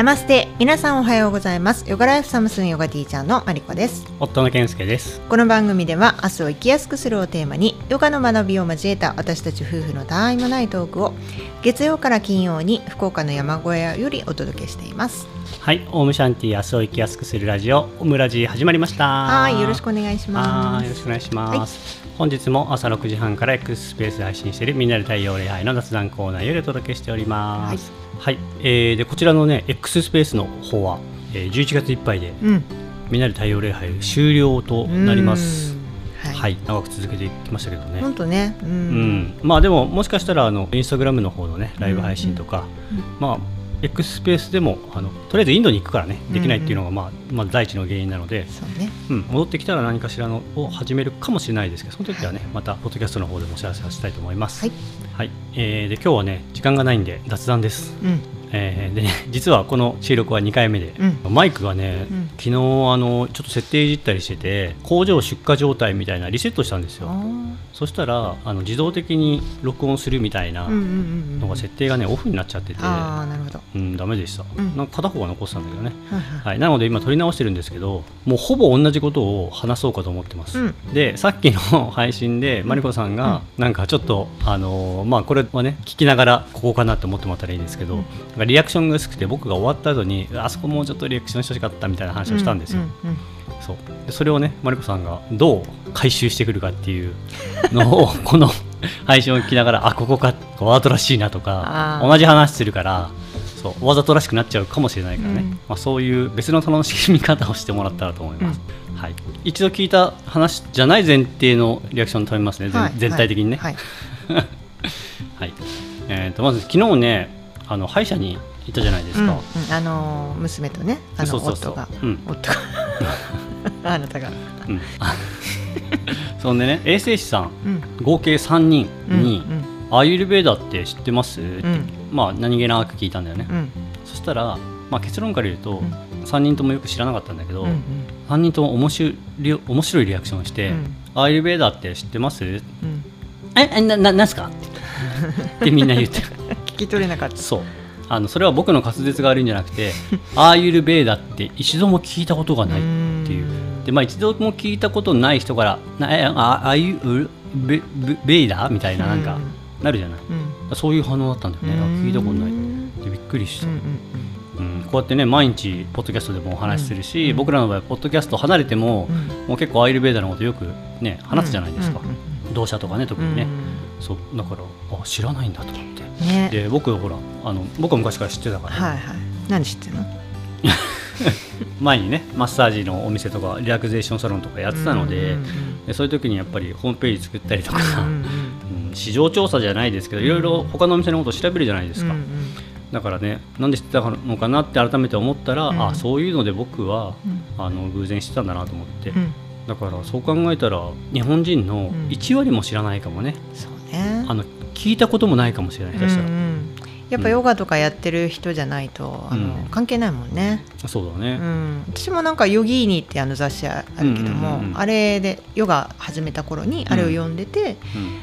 ナマステ。皆さんおはようございます。ヨガライフサムスンヨガティーチャーのマリコです。夫の健介です。この番組では明日を生きやすくするをテーマにヨガの学びを交えた私たち夫婦のたわいもないトークを月曜から金曜に福岡の山小屋よりお届けしていますはいオウムシャンティ明日を生きやすくするラジオオムラジ始まりました。はいよろしくお願いします。よろしくお願いします、はい、本日も朝6時半から X スペースで配信しているみんなで太陽礼拝の雑談コーナーよりお届けしております、はい。はい、えー、でこちらのね X スペースの方は、えー、11月いっぱいで、うん、みんなで太陽礼拝終了となります。はい、はい、長く続けていきましたけどね。本当ね、うん、うん、まあでももしかしたらあのインスタグラムの方のねライブ配信とか、うんうん、まあ X スペースでもあのとりあえずインドに行くからねできないっていうのが、まあまあ、第一の原因なので、ね、うん、戻ってきたら何かしらのを始めるかもしれないですけどその時はね、はい、またポッドキャストの方でもお知らせしたいと思います。はい、はい、えー、で今日はね時間がないんで雑談です。うんえー、で、ね、実はこの収録は2回目で、うん、マイクがね、うん、昨日あのちょっと設定いじったりしてて工場出荷状態みたいなリセットしたんですよ。そしたらあの自動的に録音するみたいなのが設定がねオフになっちゃってて。あなるほど、うん、ダメでした、うん、なんか片方が残ってたんだけどね、はい、はい、なので今撮り直してるんですけどもうほぼ同じことを話そうかと思ってます、うん、でさっきの配信でマリコさんがなんかちょっとあのー、まあこれはね聞きながらここかなって思ってもらったらいいんですけど、かリアクションが薄くて僕が終わった後にあそこもうちょっとリアクションしてほしかったみたいな話をしたんですよ。うんうんうん、そう。でそれをねマリコさんがどう回収してくるかっていうのを この配信を聞きながらあここかわざとらしいなとか同じ話するからそうわざとらしくなっちゃうかもしれないからね、うん、まあ、そういう別の楽しみ方をしてもらったらと思います。うん、はい、一度聞いた話じゃない前提のリアクション食べますね、はい、全体的にね。はい、はい。えーとまず昨日ねあの歯医者に行ったじゃないですか、うんうん、あの娘とねあの夫が、うん、夫が。あなたが、うん、そんでね。衛生士さん、うん、合計3人に、アーユルベーダって知ってます?」って、まあ何気なく聞いたんだよね、そしたら、まあ、結論から言うと、うん、3人ともよく知らなかったんだけど、うんうん、3人とも面白い面白いリアクションをして「アーユルベーダって知ってます?」えなななんすか?」ってみんな言ってるき取れなかった。そう。あのそれは僕の滑舌が悪いんじゃなくてアーユルベーダって一度も聞いたことがないっていう。で、まあ、一度も聞いたことない人から「ああいうベベイダー?」みたいななんかなるじゃない、うん、そういう反応だったんだよね。聞いたことないでびっくりした、うん、こうやってね毎日ポッドキャストでもお話しするし、うん、僕らの場合ポッドキャスト離れても、もう結構アイルベーダーのことよくね話すじゃないですか、同社とかね特にね、そう。だからあ知らないんだと思って、ね、で僕ほらあの僕は昔から知ってたから、はいはい、何知ってんの？前にねマッサージのお店とかリラクゼーションサロンとかやってたので,、でそういう時にやっぱりホームページ作ったりとか、うん市場調査じゃないですけどいろいろ他のお店のことを調べるじゃないですか、だからねなんで知ってたのかなって改めて思ったら、うん、あそういうので僕は、あの偶然知ってたんだなと思って、だからそう考えたら日本人の1割も知らないかもね、そうね。あの聞いたこともないかもしれないうんうん、やっぱヨガとかやってる人じゃないと、うん、あの関係ないもんね。そうだね、うん、私もなんかヨギーニってあの雑誌あるけども、うんうんうん、あれでヨガ始めた頃にあれを読んでて、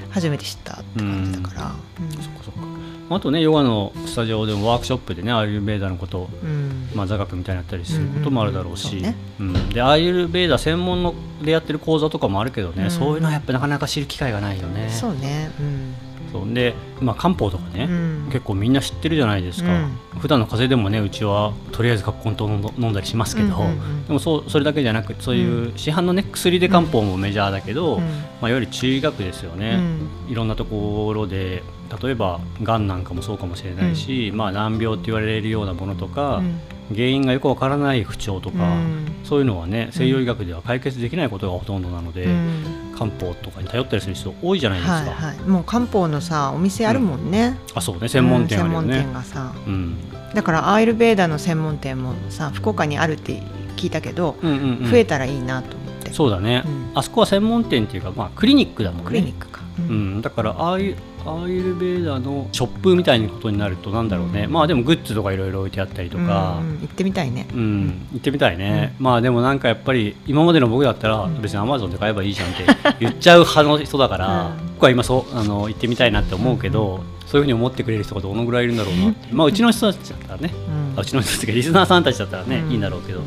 初めて知ったって感じだから、うん。そっかそっか。あとねヨガのスタジオでもワークショップでねアーユルベーダのことを、うん、まあ、座学みたいになったりすることもあるだろうし、うん。ね、でアーユルベーダ専門のでやってる講座とかもあるけどね、そういうのはやっぱなかなか知る機会がないよね。そうね、うんそう。で、まあ、漢方とかね、うん、結構みんな知ってるじゃないですか、うん、普段の風邪でもねうちはとりあえず葛根湯飲んだりしますけど、うんうんうん、でもそうそれだけじゃなくそういう市販の、ね、薬で漢方もメジャーだけど、うん、まあ、より中医学ですよね、いろんなところで例えばがんなんかもそうかもしれないし、まあ、難病って言われるようなものとか、原因がよくわからない不調とか、うん、そういうのはね西洋医学では解決できないことがほとんどなので、うん、漢方とかに頼ったりする人多いじゃないですか、はいはい、もう漢方のさお店あるもんね、うん、あそうね。専門店あるよね、専門店がさ、うん、だからアイルベーダの専門店もさ福岡にあるって聞いたけど、うんうんうん、増えたらいいなとそうだね、あそこは専門店っていうか、まあ、クリニックだもんね。クリニックか、うん。だからああいうアーユルベーダのショップみたいなことになるとなんだろうね、うん、まあでもグッズとかいろいろ置いてあったりとか、うん、行ってみたいね。うん。行ってみたいね、うん、まあでもなんかやっぱり今までの僕だったら別にアマゾンで買えばいいじゃんって言っちゃう派の人だから、僕は今そうあの行ってみたいなって思うけど、そういうふうに思ってくれる人がどのぐらいいるんだろうなまあうちの人たちだったらね、うん、うちの人たちがリスナーさんたちだったらね、いいんだろうけど、うん、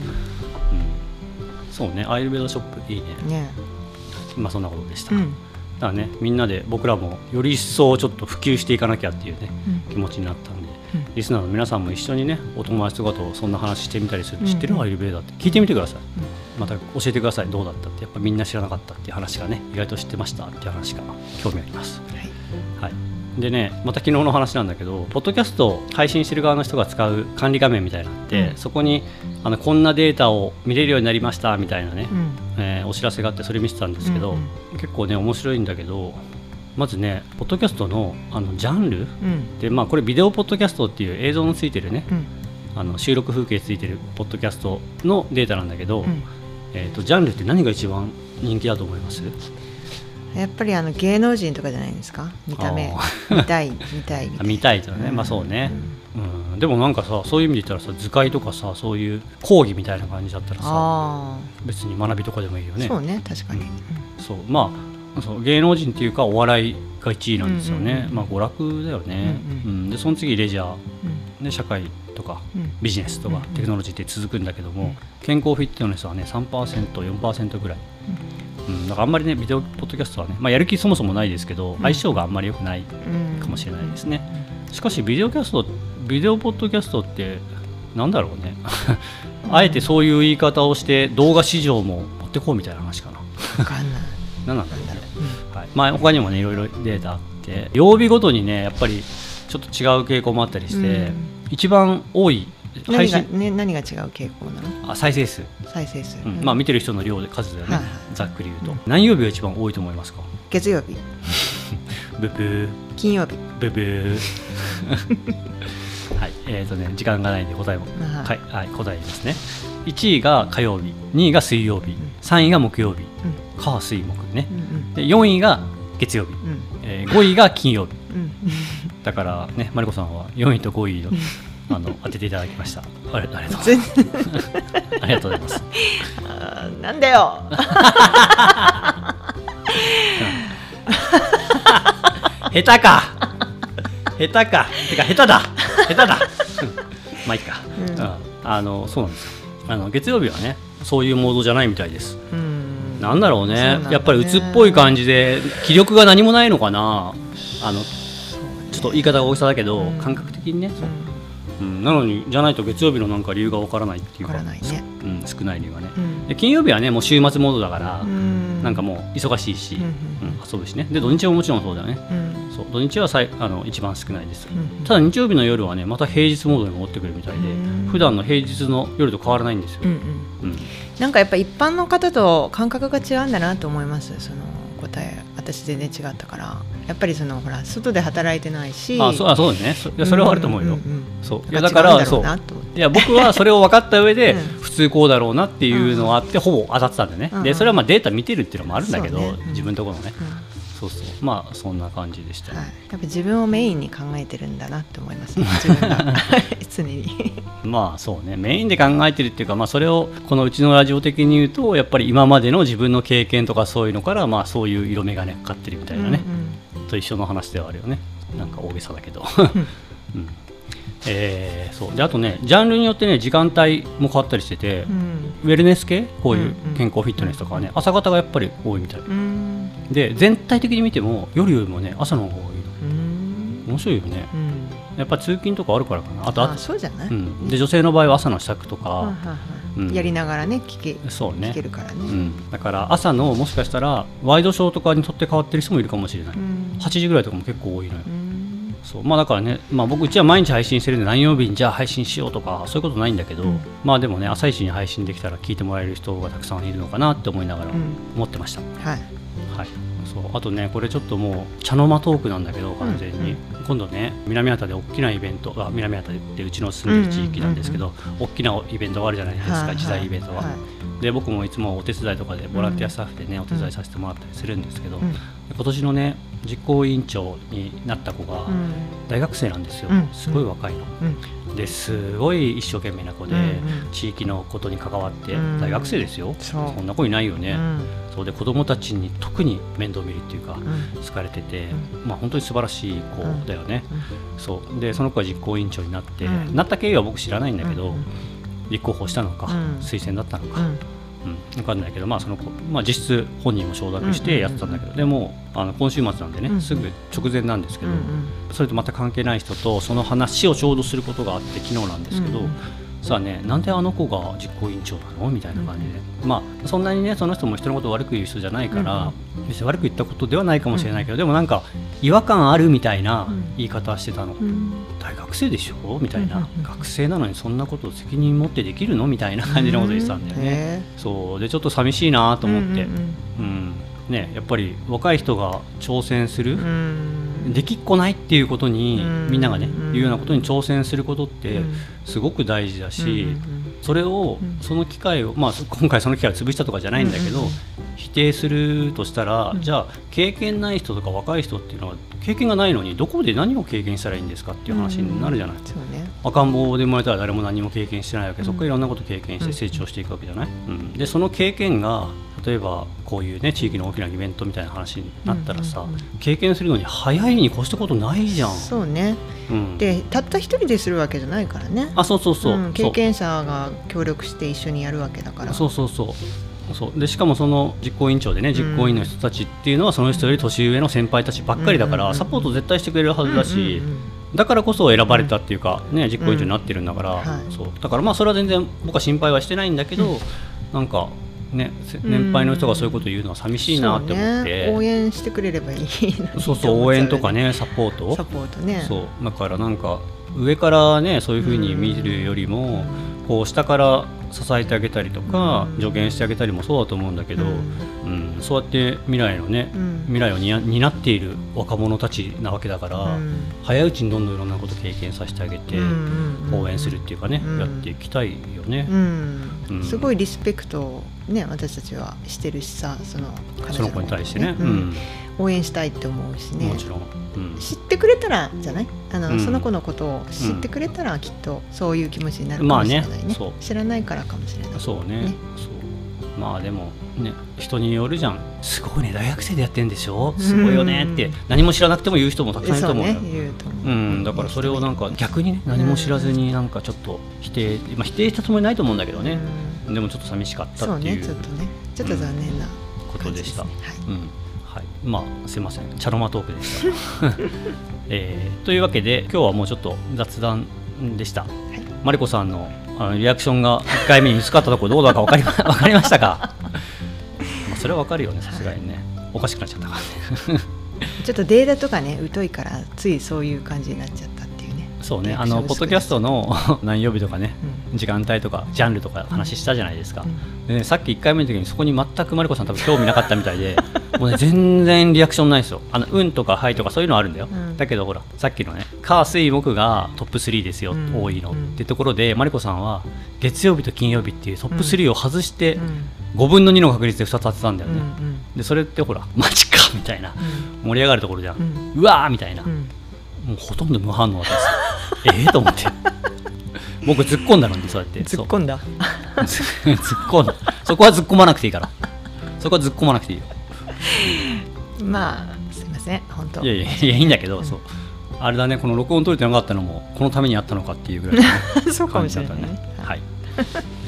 そうねアイルベードショップいいね。ね。まあそんなことでした、だからねみんなで僕らもより一層ちょっと普及していかなきゃっていうね、気持ちになったんで、リスナーの皆さんも一緒にねお友達とかとそんな話してみたりする、知ってるアイルベーダって聞いてみてください、また教えてください。どうだったってやっぱみんな知らなかったっていう話がね意外と知ってましたっていう話が興味あります、はい、はい、でねまた昨日の話なんだけどポッドキャストを配信してる側の人が使う管理画面みたいなのって、うん、そこにあのこんなデータを見れるようになりましたみたいなね、うん、えー、お知らせがあってそれ見てたんですけど、うんうん、結構ね面白いんだけどまずねポッドキャストのあのジャンル、うん、でまあこれビデオポッドキャストっていう映像のついてるね、うん、あの収録風景ついてるポッドキャストのデータなんだけど、うん、えーと、ジャンルって何が一番人気だと思います？やっぱりあの芸能人とかじゃないですか？見た目。見たい見たい 見たいとね、まあそうね、うん。でもなんかさそういう意味で言ったらさ図解とかさそういう講義みたいな感じだったらさ別に学びとかでもいいよね。そうね確かに、そう。まあそう芸能人っていうかお笑いが1位なんですよね、うんうん、まあ、娯楽だよね、うん、うん、でその次レジャー、うん、で社会とか、ビジネスとか、テクノロジーって続くんだけども、健康フィットネスはね 3%4% ぐらい、うん、だからあんまりねビデオポッドキャストはね、まあ、やる気そもそもないですけど、相性があんまり良くないかもしれないですね、しかしビデオキャストビデオポッドキャストってなんだろうね。あえてそういう言い方をして動画市場も持ってこうみたいな話かな。分かんない。何 なんだろう。ね、うん、はい。まあ、他にもねいろいろデータあって曜日ごとにねやっぱりちょっと違う傾向もあったりして、うん、一番多い配信？何が,、ね、何が違う傾向なの？あ再生数。再生数、うん、まあ見てる人の量で数だよね、はい、ざっくり言うと、何曜日が一番多いと思いますか？月曜日。ブブー。金曜日。ブブー。はい。えーとね、時間がないんで答えも、は。い、はい、答えますね。1位が火曜日。2位が水曜日、うん、3位が木曜日、うん、火水木ね、うんうん、で4位が月曜日、うん、えー、5位が金曜日、うん、だからねマリコさんは4位と5位のあの当てていただきました。ありがとう。ございますありがとうございます。なんだよ。下手か。下手か。てか下手だ。下手だ。まあいいか、うん、あのそうなんですよ。あの月曜日はねそういうモードじゃないみたいです。ん。なんだろうね、ね、やっぱり鬱っぽい感じで気力が何もないのかな。あのちょっと言い方が大きさだけど、感覚的にね、うん、なのにじゃないと月曜日のなんか理由がわからないっていうか、ね、うん、少ない理由はね、で金曜日はねもう週末モードだから、なんかもう忙しいし、うん遊ぶしね。で土日ももちろんそうだよね、そう。土日はさいあの一番少ないです、ただ日曜日の夜はねまた平日モードに戻ってくるみたいで、普段の平日の夜と変わらないんですよ、うん。なんかやっぱ一般の方と感覚が違うんだなと思います。その答え私全然違ったからやっぱりそのほら外で働いてないしあそうあそうね。そいやそれはあると思うよ、そう。いやだからそう。いや僕はそれを分かった上で、普通こうだろうなっていうのがあって、ほぼ当たってたんでね、でそれはまあデータ見てるっていうのもあるんだけど、自分のところのね、そうそう。まあそんな感じでした、はい、やっぱ自分をメインに考えてるんだなって思います、ね、自分が。常に。まあそうね。メインで考えてるっていうか、まあ、それをこのうちのラジオ的に言うとやっぱり今までの自分の経験とかそういうのからまあそういう色眼鏡かかってるみたいなね、うんうん、と一緒の話ではあるよね。なんか大げさだけど、うん。えー、そう。であとねジャンルによってね時間帯も変わったりしてて、うん、ウェルネス系？こういう健康フィットネスとかはね、うん、朝方がやっぱり多いみたい、うん、で全体的に見ても夜よりもね朝の方が多いの。面白いよね、やっぱ通勤とかあるからかな。あとあそうじゃない、うん、で女性の場合は朝の支度とか、やりながらね聞けそうね。聞けるからね、うん、だから朝のもしかしたらワイドショーとかにとって変わってる人もいるかもしれない、うん、8時ぐらいとかも結構多いのよ、そう。まあだからね、まあ、僕うちは毎日配信してるんで何曜日にじゃあ配信しようとかそういうことないんだけど、うん、まあでもね朝一に配信できたら聞いてもらえる人がたくさんいるのかなって思いながら思ってました、うん、はい、はい、そう。あとねこれちょっともう茶の間トークなんだけど完全に、うん。うん、今度ね南畑で大きなイベントが南畑ってうちの住んでる地域なんですけど、大きなイベントがあるじゃないですか、はい、時代イベントは。はいで僕もいつもお手伝いとかでボランティアスタッフでね、お手伝いさせてもらったりするんですけど、今年のね実行委員長になった子が、大学生なんですよ、すごい若いの。ですごい一生懸命な子で、地域のことに関わって大学生ですよ、そんな子いないよね、そう。で子供たちに特に面倒見るっていうか、好かれてて、まあ、本当に素晴らしい子だよね、そう。でその子が実行委員長になって、なった経緯は僕知らないんだけど、立候補したのか、推薦だったのか、うん、分かんないけど、まあそのまあ、実質本人も承諾してやってたんだけど、でもあの今週末なんでね、すぐ直前なんですけど、それとまた関係ない人とその話をちょうどすることがあって昨日なんですけど、さあね。なんであの子が実行委員長なの？みたいな感じで、うん、まあそんなにねその人も人のことを悪く言う人じゃないから、うん、別に悪く言ったことではないかもしれないけど、うん、でもなんか違和感あるみたいな言い方してたの、大学生でしょ？みたいな、学生なのにそんなことを責任持ってできるの？みたいな感じのこと言ってたんだよね、そう。でちょっと寂しいなと思って、うんね、やっぱり若い人が挑戦する、できっこないっていうことに、みんながね、言うようなことに挑戦することってすごく大事だし、それを、その機会を、まあ、今回その機会を潰したとかじゃないんだけど、否定するとしたら、じゃあ経験ない人とか若い人っていうのは経験がないのにどこで何を経験したらいいんですかっていう話になるじゃない、赤ん坊で生まれたら誰も何も経験してないわけ。そこからいろんなこと経験して成長していくわけじゃない、うん、でその経験が例えばこういうね地域の大きなイベントみたいな話になったらさ、経験するのに早いに越したことないじゃん。そうね、うん、でたった一人でするわけじゃないからね。あそうそうそう、うん、経験者が協力して一緒にやるわけだから。そうそうそう。そう。でしかもその実行委員長でね実行委員の人たちっていうのはその人より年上の先輩たちばっかりだからサポート絶対してくれるはずだし、だからこそ選ばれたっていうか、ね、実行委員長になってるんだから、そう。だからまあそれは全然僕は心配はしてないんだけど、なんかね、年配の人がそういうこと言うのは寂しいなって思って、ね、応援してくれればいいそうそう応援とかねサポート。サポートね。そう。だからなんか上からねそういうふうに見るよりも、こう下から支えてあげたりとか、助言してあげたりもそうだと思うんだけど、うん。そうやって未来のね、未来を担っている若者たちなわけだから、早いうちにどんどんいろんなこと経験させてあげて、応援するっていうかね、やっていきたいよね、すごいリスペクトをね私たちはしてるしさそのその子に対してね、応援したいって思うしね。もちろん、知ってくれたらじゃない？あの、その子のことを知ってくれたらきっとそういう気持ちになるかもしれないね,、知らないからかもしれない。そうね。そうまあでもね人によるじゃん。すごいね大学生でやってんでしょ？すごいよねって。何も知らなくても言う人もたくさんいると思う。よ、ね、う。うん。だからそれをなんか逆にね何も知らずになんかちょっと否定、まあ、否定したつもりないと思うんだけどね、でもちょっと寂しかったっていうそうねちょっとね。ちょっと残念な、ことでした、はい、うん。はい、まあすいません。チャロマトークでした、えー、というわけで今日はもうちょっと雑談でした、はい、マリコさんのあのリアクションが1回目に見つかったところどうだか分かり 分かりましたか？まあそれは分かるよねさすがにね、はい、おかしくなっちゃったからね。ちょっとデータとかね疎いからついそういう感じになっちゃったそうねあのポッドキャストの 何曜日とかね、うん、時間帯とかジャンルとか話したじゃないですか、うん、でね、さっき1回目の時にそこに全くマリコさん多分興味なかったみたいで もうね全然リアクションないですよ。あのうんとかはいとかそういうのあるんだよ、うん、だけどほらさっきのね火水木がトップ3ですよ、多いの。ってところでマリコさんは月曜日と金曜日っていうトップ3を外して、5分の2の確率で2つ当てたんだよね、でそれってほらマジかみたいな、盛り上がるところじゃん、うわーみたいな、もうほとんど無反応だったええと思って。僕突っ込んだのにそうやって。突っ込んだ。突っ込んだ。そこは突っ込まなくていいから。そこは突っ込まなくていいよ。まあすいません本当。いやいやいやいいんだけど、うん、そう。あれだねこの録音取れてなかったのもこのためにあったのかっていうぐらいの、そうかもしれないね。はい、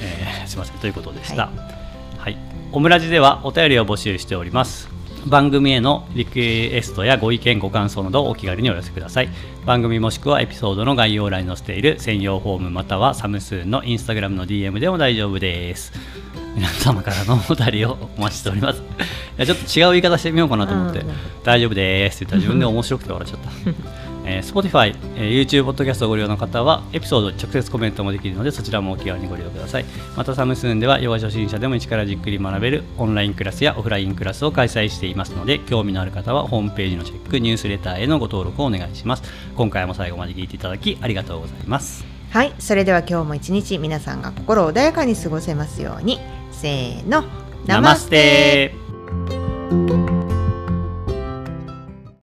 えー、すいません。ということでした、はい、はい、オムラジではお便りを募集しております番組へのリクエストやご意見ご感想などお気軽にお寄せください。番組もしくはエピソードの概要欄に載せている専用フォームまたはサムスーンのインスタグラムの DM でも大丈夫です。皆様からのお便りをお待ちしております。いやちょっと違う言い方してみようかなと思って、大丈夫ですって言ったら自分で面白くて笑っちゃったえー、Spotify、えー、YouTube、ポッドキャストをご利用の方はエピソード直接コメントもできるのでそちらもお気軽にご利用ください。またサムスーンではヨガ初心者でも一からじっくり学べるオンラインクラスやオフラインクラスを開催していますので興味のある方はホームページのチェックニュースレターへのご登録をお願いします。今回も最後まで聞いていただきありがとうございます。はいそれでは今日も一日皆さんが心穏やかに過ごせますように。せーのナマステ